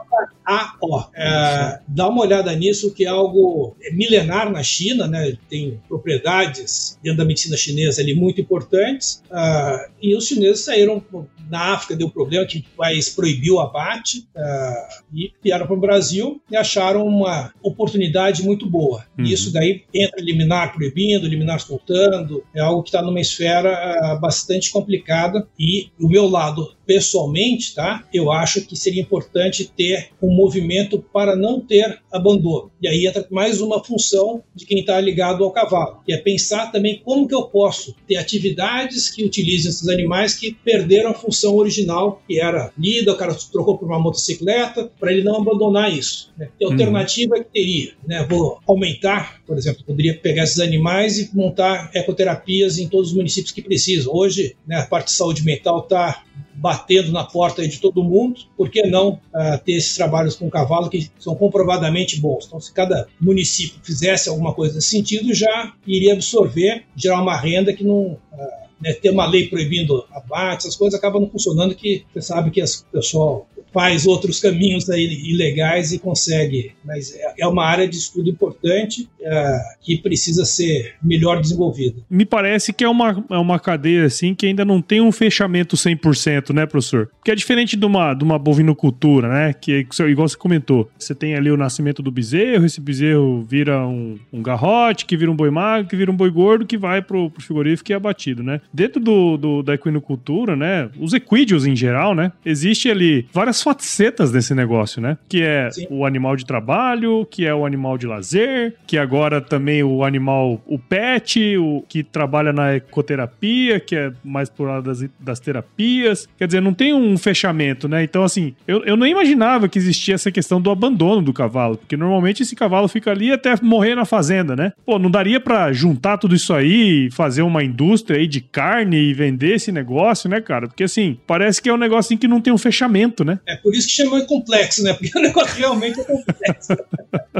A-O. É, dá uma olhada nisso, que é algo milenar na China, né? Tem propriedades dentro da medicina chinesa ali muito importantes. Uh, e os chineses saíram na África, deu problema que o país proibiu o abate uh, e vieram para o Brasil e acharam uma oportunidade muito boa. Uhum. Isso daí entra liminar proibindo, liminar soltando, é algo que está numa esfera uh, bastante complicada. E o meu lado pessoalmente, tá? Eu acho que seria importante ter um movimento para não ter abandono. E aí entra mais uma função de quem está ligado ao cavalo, que é pensar também como que eu posso ter atividades que utilizem esses animais que perderam a função original, que era lida, o cara trocou por uma motocicleta, para ele não abandonar isso. Né? Que alternativa uhum. que teria? Né? Vou aumentar, por exemplo, poderia pegar esses animais e montar ecoterapias em todos os municípios que precisam. Hoje, né, a parte de saúde mental está batendo na porta de todo mundo, por que não uh, ter esses trabalhos com cavalo que são comprovadamente bons? Então, se cada município fizesse alguma coisa nesse sentido, já iria absorver, gerar uma renda que não. Uh, né, ter uma lei proibindo abate, essas coisas acabam não funcionando, que você sabe que o pessoal faz outros caminhos aí ilegais e consegue. Mas é, é uma área de estudo importante uh, que precisa ser melhor desenvolvida. Me parece que é uma, é uma cadeia assim que ainda não tem um fechamento 100%, né, professor? Que é diferente de uma, de uma bovinocultura, né? Que igual você comentou, você tem ali o nascimento do bezerro, esse bezerro vira um, um garrote, que vira um boi magro, que vira um boi gordo, que vai pro, pro frigorífico e é abatido, né? Dentro do, do, da equinocultura, né? Os equídeos em geral, né? Existe ali várias facetas desse negócio, né? Que é Sim. o animal de trabalho, que é o animal de lazer, que agora também o animal, o pet, o que trabalha na ecoterapia, que é mais por lado das, das terapias. Quer dizer, não tem um fechamento, né? Então, assim, eu, eu não imaginava que existia essa questão do abandono do cavalo, porque normalmente esse cavalo fica ali até morrer na fazenda, né? Pô, não daria para juntar tudo isso aí e fazer uma indústria aí de carne e vender esse negócio, né, cara? Porque, assim, parece que é um negócio assim, que não tem um fechamento, né? É por isso que chama complexo, né? Porque o negócio realmente é complexo.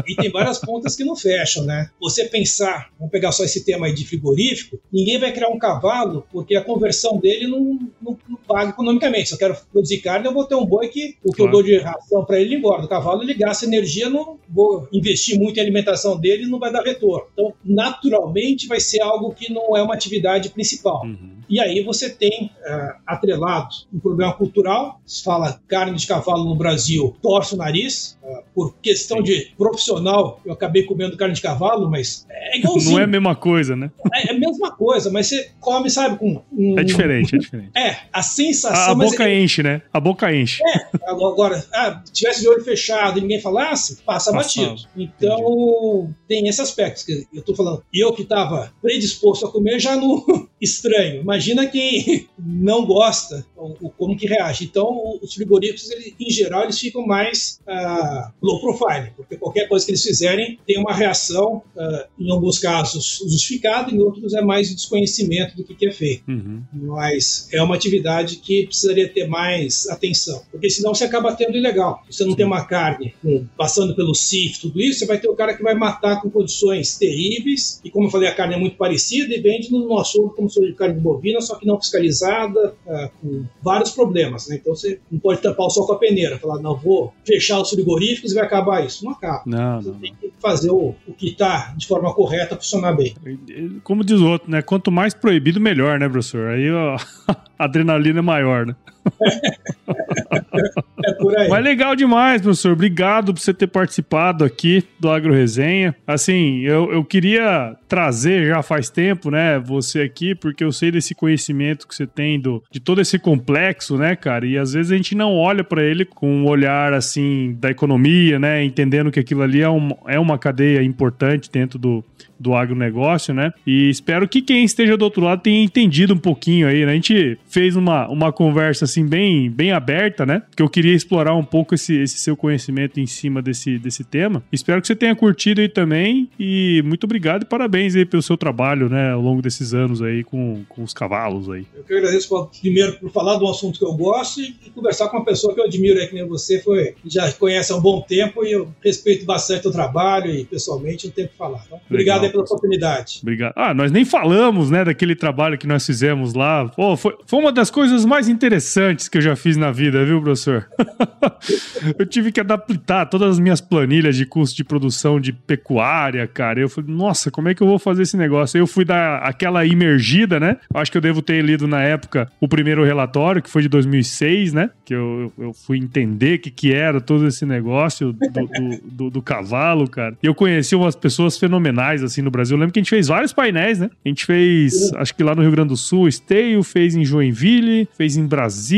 e tem várias pontas que não fecham, né? Você pensar, vamos pegar só esse tema aí de frigorífico, ninguém vai criar um cavalo porque a conversão dele não, não, não paga economicamente. Se eu quero produzir carne, eu vou ter um boi que o que claro. eu dou de ração para ele engorda. O cavalo ele gasta energia, não vou investir muito em alimentação dele não vai dar retorno. Então, naturalmente, vai ser algo que não é uma atividade principal. Uhum. E aí você tem uh, atrelado um problema cultural. Se fala carne de cavalo no Brasil, torce o nariz. Uh, por questão de profissional, eu acabei comendo carne de cavalo, mas é igualzinho. Não é a mesma coisa, né? É, é a mesma coisa, mas você come, sabe, com. Um, é diferente, é diferente. É, a sensação. A, a boca é, enche, né? A boca enche. É, agora, ah, tivesse de olho fechado e ninguém falasse, passa batido. Então, Entendi. tem esse aspecto. Eu tô falando, eu que estava predisposto a comer já não estranho. Mas imagina quem não gosta, o, como que reage. Então, os frigoríficos, ele, em geral, eles ficam mais uh, low profile, porque qualquer coisa que eles fizerem tem uma reação, uh, em alguns casos, justificada, em outros é mais desconhecimento do que, que é feito. Uhum. Mas é uma atividade que precisaria ter mais atenção, porque senão você acaba tendo ilegal. Você não Sim. tem uma carne passando pelo CIF, tudo isso, você vai ter o cara que vai matar com condições terríveis, e como eu falei, a carne é muito parecida e vende no nosso como se fosse carne bovina só que não fiscalizada, uh, com vários problemas. Né? Então você não pode tampar o sol com a peneira, falar, não, vou fechar os frigoríficos e vai acabar isso. Não acaba. Não, você não, tem que fazer o, o que está de forma correta funcionar bem. Como diz o outro, né? Quanto mais proibido, melhor, né, professor? Aí ó, a adrenalina é maior, né? é por aí. Mas legal demais, professor. Obrigado por você ter participado aqui do Agro Resenha. Assim, eu, eu queria trazer já faz tempo, né, você aqui, porque eu sei desse conhecimento que você tem do, de todo esse complexo, né, cara? E às vezes a gente não olha para ele com um olhar, assim, da economia, né? Entendendo que aquilo ali é, um, é uma cadeia importante dentro do, do agronegócio, né? E espero que quem esteja do outro lado tenha entendido um pouquinho aí, né? A gente fez uma, uma conversa assim bem, bem aberta, né? Que eu queria explorar um pouco esse, esse seu conhecimento em cima desse, desse tema. Espero que você tenha curtido aí também e muito obrigado e parabéns aí pelo seu trabalho, né? Ao longo desses anos aí com, com os cavalos aí. Eu que agradeço primeiro por falar de um assunto que eu gosto e, e conversar com uma pessoa que eu admiro aí, que nem você, foi, já conhece há um bom tempo e eu respeito bastante o trabalho e pessoalmente não tenho que falar. Então, obrigado pela oportunidade. Obrigado. Ah, nós nem falamos, né, daquele trabalho que nós fizemos lá. Pô, foi, foi uma das coisas mais interessantes que eu já fiz na vida, viu, professor? eu tive que adaptar todas as minhas planilhas de custo de produção de pecuária, cara. Eu falei, nossa, como é que eu vou fazer esse negócio? Eu fui dar aquela imergida, né? Acho que eu devo ter lido na época o primeiro relatório, que foi de 2006, né? Que eu, eu fui entender o que, que era todo esse negócio do, do, do, do cavalo, cara. E eu conheci umas pessoas fenomenais, assim, no Brasil. Eu lembro que a gente fez vários painéis, né? A gente fez, acho que lá no Rio Grande do Sul, Esteio, fez em Joinville, fez em Brasília,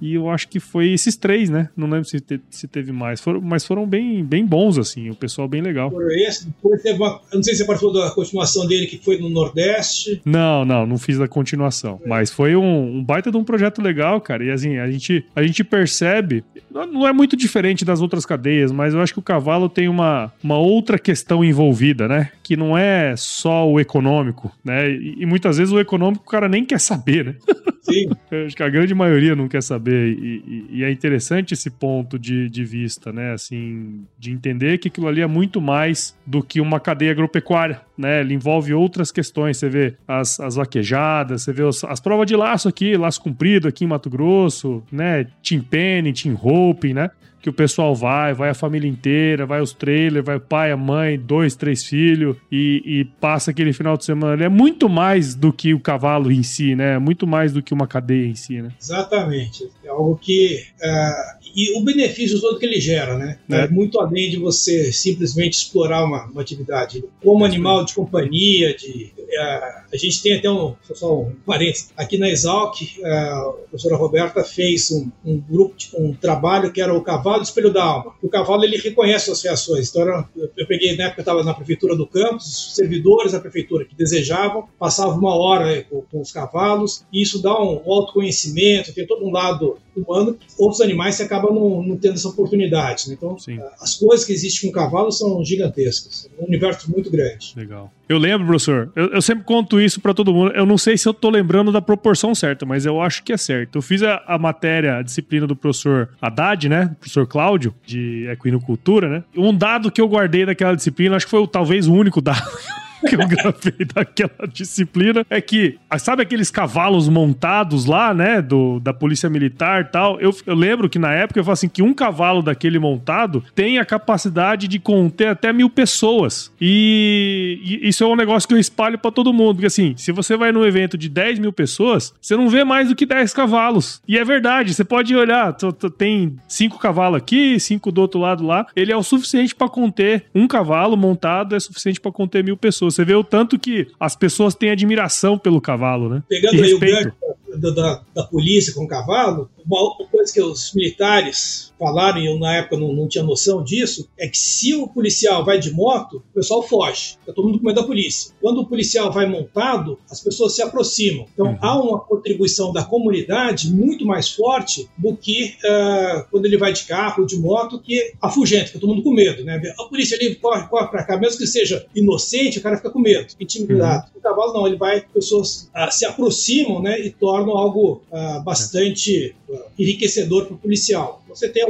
e eu acho que foi esses três, né? Não lembro se, te, se teve mais, foram, mas foram bem, bem bons, assim, o pessoal bem legal. Por esse, depois teve uma, eu não sei se você participou da continuação dele, que foi no Nordeste. Não, não, não fiz da continuação, é. mas foi um, um, baita de um projeto legal, cara, e assim, a gente, a gente percebe, não é muito diferente das outras cadeias, mas eu acho que o cavalo tem uma, uma outra questão envolvida, né? Que não é só o econômico, né? E, e muitas vezes o econômico o cara nem quer saber, né? Sim. Acho que a grande maioria não quer saber. E, e, e, é interessante esse ponto de, de vista, né? Assim, de entender que aquilo ali é muito mais do que uma cadeia agropecuária. né? Ele envolve outras questões. Você vê as, as vaquejadas, você vê as provas de laço aqui, laço comprido aqui em Mato Grosso, né? Team Penny, Team Hope, né? Que o pessoal vai, vai a família inteira, vai os trailers, vai o pai, a mãe, dois, três filhos e, e, passa aquele final de semana. É muito mais do que o cavalo em si, né? É muito mais do que uma cadeia em si, né? Exatamente. É algo que. Uh, e o benefício todo que ele gera, né? É. é. muito além de você simplesmente explorar uma, uma atividade. Como animal de companhia, de. Uh, a gente tem até um, só um parênteses, aqui na Exalc, uh, a professora Roberta fez um, um grupo, um trabalho que era o cavalo espelho da alma. O cavalo ele reconhece as reações. Então era, eu peguei na época eu estava na prefeitura do campus, os servidores da prefeitura que desejavam passavam uma hora né, com, com, os cavalos e isso dá um autoconhecimento, tem todo um lado humano. Outros animais você acaba não, não tendo essa oportunidade. Né? Então Sim. as coisas que existem com o cavalo são gigantescas. É um universo muito grande. Legal. Eu lembro, professor, eu, eu sempre conto isso para todo mundo. Eu não sei se eu tô lembrando da proporção certa, mas eu acho que é certo. Eu fiz a, a matéria, a disciplina do professor Haddad, né? Professor Cláudio, de equinocultura, né? Um dado que eu guardei daquela disciplina, acho que foi talvez o único dado que eu gravei daquela disciplina é que, sabe aqueles cavalos montados lá, né, do, da polícia militar e tal? Eu, eu lembro que na época eu falei assim, que um cavalo daquele montado tem a capacidade de conter até mil pessoas. E, e isso é um negócio que eu espalho para todo mundo, porque assim, se você vai num evento de 10 mil pessoas, você não vê mais do que 10 cavalos. E é verdade, você pode olhar, tem cinco cavalos aqui, cinco do outro lado lá, ele é o suficiente para conter, um cavalo montado é suficiente para conter mil pessoas. Você vê o tanto que as pessoas têm admiração pelo cavalo, né? Pegando aí o gancho da, da, da polícia com o cavalo, uma coisa que os militares falaram, e eu na época não, não, tinha noção disso, é que se o policial vai de moto, o pessoal foge. Tá todo mundo com medo da polícia. Quando o policial vai montado, as pessoas se aproximam. Então uhum. há uma contribuição da comunidade muito mais forte do que uh, quando ele vai de carro, de moto, que afugenta, fica todo mundo com medo. Né? A polícia ali corre, corre para cá, mesmo que seja inocente, o cara fica com medo, intimidado. Uhum. O cavalo não, ele vai, pessoas uh, se aproximam né, e tornam algo uh, bastante enriquecedor para o policial. Você tem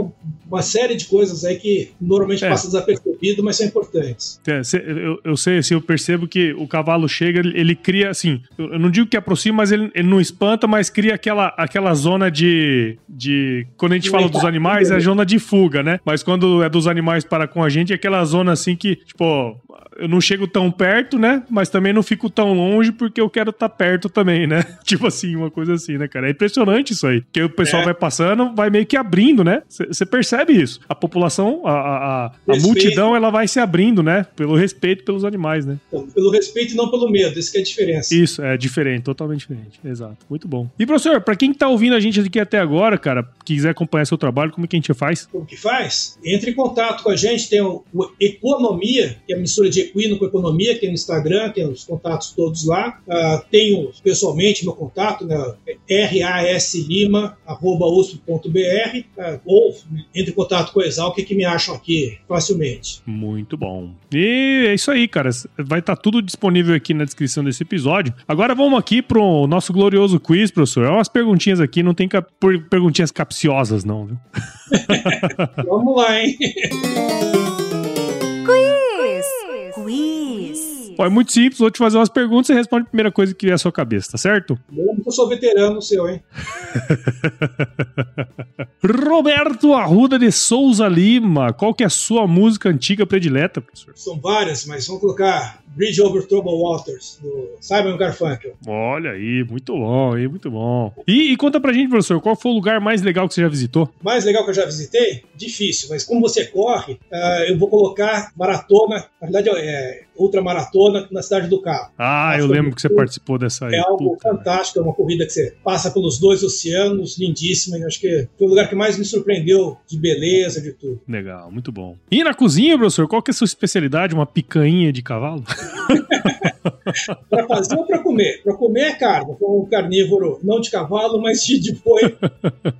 uma série de coisas aí que normalmente é. passa desapercebido, mas são importantes. É, eu, eu sei, assim, eu percebo que o cavalo chega, ele, ele cria, assim, eu não digo que aproxima, mas ele, ele, não espanta, mas cria aquela, aquela zona de, de... Quando a gente fala dos animais, é a zona de fuga, né? Mas quando é dos animais para com a gente, é aquela zona, assim, que, tipo, eu não chego tão perto, né? Mas também não fico tão longe porque eu quero estar tá perto também, né? tipo assim, uma coisa assim, né, cara? É impressionante isso aí. Porque o pessoal é. vai passando, vai meio que abrindo, né? Você percebe isso. A população, a, a, a multidão, ela vai se abrindo, né? Pelo respeito pelos animais, né? Então, pelo respeito e não pelo medo. Isso que é a diferença. Isso, é diferente, totalmente diferente. Exato. Muito bom. E, professor, para quem tá ouvindo a gente aqui até agora, cara, quiser acompanhar seu trabalho, como é que a gente faz? Como que faz? Entre em contato com a gente, tem o, o Economia, que é a mistura de Equino com Economia, tem no Instagram, tem os contatos todos lá. Uh, tenho pessoalmente meu contato, né, raslima.usp.br, uh, ah, ou entre em contato com a Exalc que me acham aqui facilmente. Muito bom. E é isso aí, cara. Vai estar tá tudo disponível aqui na descrição desse episódio. Agora vamos aqui pro nosso glorioso quiz, professor. É umas perguntinhas aqui, não tem perguntinhas capciosas, não, viu? vamos lá, hein? Ó, é muito simples, vou te fazer umas perguntas e responde a primeira coisa que vier à sua cabeça, tá certo? Eu sou veterano seu, hein? Roberto Arruda de Souza Lima, qual que é a sua música antiga predileta, professor? São várias, mas vamos colocar Bridge Over Troubled Waters, do Simon Garfunkel. Olha aí, muito bom, aí, muito bom. E, e, conta pra gente, professor, qual foi o lugar mais legal que você já visitou? Mais legal que eu já visitei? Difícil, mas como você corre, uh, eu vou colocar maratona, na verdade é ultramaratona na cidade do Cabo. Ah, eu lembro que você participou dessa aí. É algo Puta, fantástico, é uma corrida que você passa pelos dois oceanos, lindíssima, e acho que foi o lugar que mais me surpreendeu de beleza, de tudo. Legal, muito bom. E na cozinha, professor, qual que é a sua especialidade? Uma picanha de cavalo? para fazer ou para comer? Para comer é carne, com um carnívoro não de cavalo, mas de, de boi.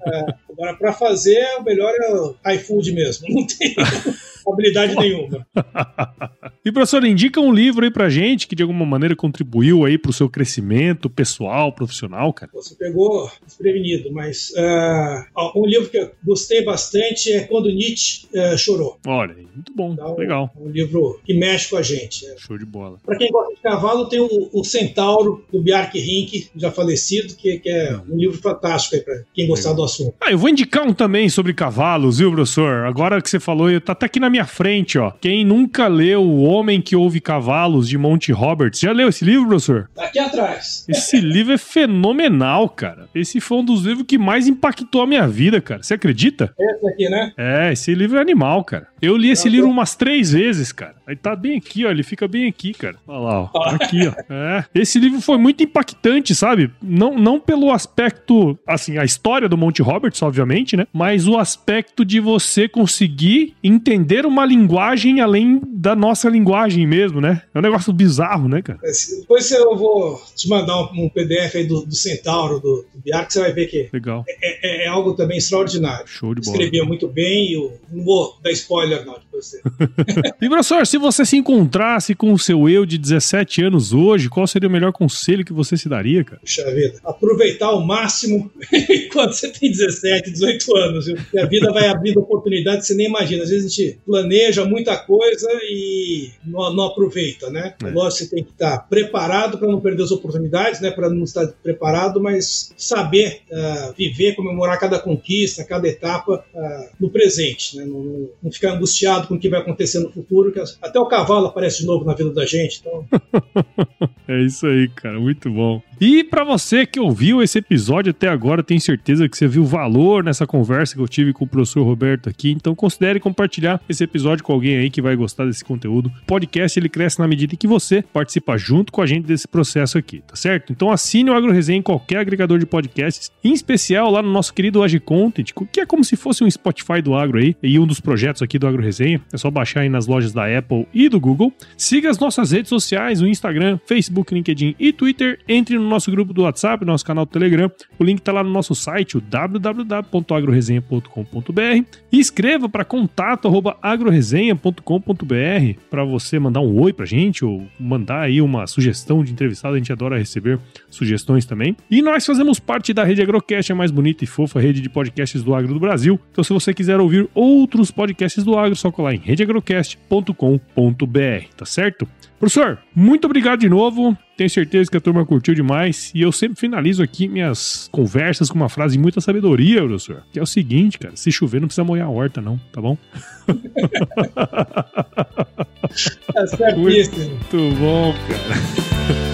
É, agora, para fazer, o melhor é o iFood mesmo. Não tem. habilidade nenhuma. e professor, indica um livro aí pra gente que de alguma maneira contribuiu aí pro seu crescimento pessoal, profissional, cara. Você pegou desprevenido, mas uh, um livro que eu gostei bastante é Quando Nietzsche uh, Chorou. Olha, muito bom, então, legal. Um livro que mexe com a gente. É. Show de bola. Para quem gosta de cavalo, tem o, o Centauro, do Bjark Rink, já falecido, que, que é um livro fantástico aí para quem gostar legal. do assunto. Ah, eu vou indicar um também sobre cavalos, viu, professor? Agora que você falou, tá até aqui na minha frente, ó. Quem nunca leu O Homem que Ouve Cavalos, de Monty Roberts, já leu esse livro, professor? Tá aqui atrás. Esse livro é fenomenal, cara. Esse foi um dos livros que mais impactou a minha vida, cara. Você acredita? Esse aqui, né? É, esse livro é animal, cara. Eu li esse livro umas três vezes, cara. Aí tá bem aqui, ó. Ele fica bem aqui, cara. Olha lá, ó. Tá aqui, ó. É. Esse livro foi muito impactante, sabe? Não, não pelo aspecto, assim, a história do Monty Roberts, obviamente, né? Mas o aspecto de você conseguir entender uma linguagem além da nossa linguagem mesmo, né? É um negócio bizarro, né, cara? Depois eu vou te mandar um, um PDF aí do, do Centauro, do, do Biar, que você vai ver que Legal. É, é, é, algo também extraordinário. Show de bola. Escrevia muito bem e eu não vou dar spoiler não de você. e professor, se você se encontrasse com o seu eu de 17 anos hoje, qual seria o melhor conselho que você se daria, cara? Puxa vida, aproveitar ao máximo quando você tem 17, 18 anos, viu? a vida vai abrindo oportunidades que você nem imagina. Às vezes a gente planeja muita coisa e não, não aproveita, né? É. Lógico, você tem que estar preparado para não perder as oportunidades, né? Para não estar preparado, mas saber uh, viver, comemorar cada conquista, cada etapa uh, no presente, né? Não, não, ficar angustiado com o que vai acontecer no futuro, que até o cavalo aparece de novo na vida da gente. Então... é isso aí, cara, muito bom. E para você que ouviu esse episódio até agora, tenho certeza que você viu valor nessa conversa que eu tive com o professor Roberto aqui. Então considere compartilhar esse episódio com alguém aí que vai gostar desse conteúdo. O podcast ele cresce na medida em que você participa junto com a gente desse processo aqui, tá certo? Então assine o AgroResenha em qualquer agregador de podcasts, em especial lá no nosso querido AgiContent, que é como se fosse um Spotify do agro aí, e um dos projetos aqui do AgroResenha. É só baixar aí nas lojas da Apple e do Google. Siga as nossas redes sociais, o Instagram, Facebook, LinkedIn e Twitter. Entre no nosso grupo do WhatsApp, nosso canal do Telegram. O link está lá no nosso site, o www.agroresenha.com.br. E escreva para contato@agroresenha.com.br para você mandar um oi pra gente ou mandar aí uma sugestão de entrevistado. A gente adora receber sugestões também. E nós fazemos parte da rede Agrocast, a mais bonita e fofa rede de podcasts do agro do Brasil. Então, se você quiser ouvir outros podcasts do agro, só colar em redeagrocast.com.br, tá certo? Professor, muito obrigado de novo. Tenho certeza que a turma curtiu demais. E eu sempre finalizo aqui minhas conversas com uma frase de muita sabedoria, professor. Que é o seguinte, cara: se chover, não precisa molhar a horta, não, tá bom? É certíssimo. Muito bom, cara.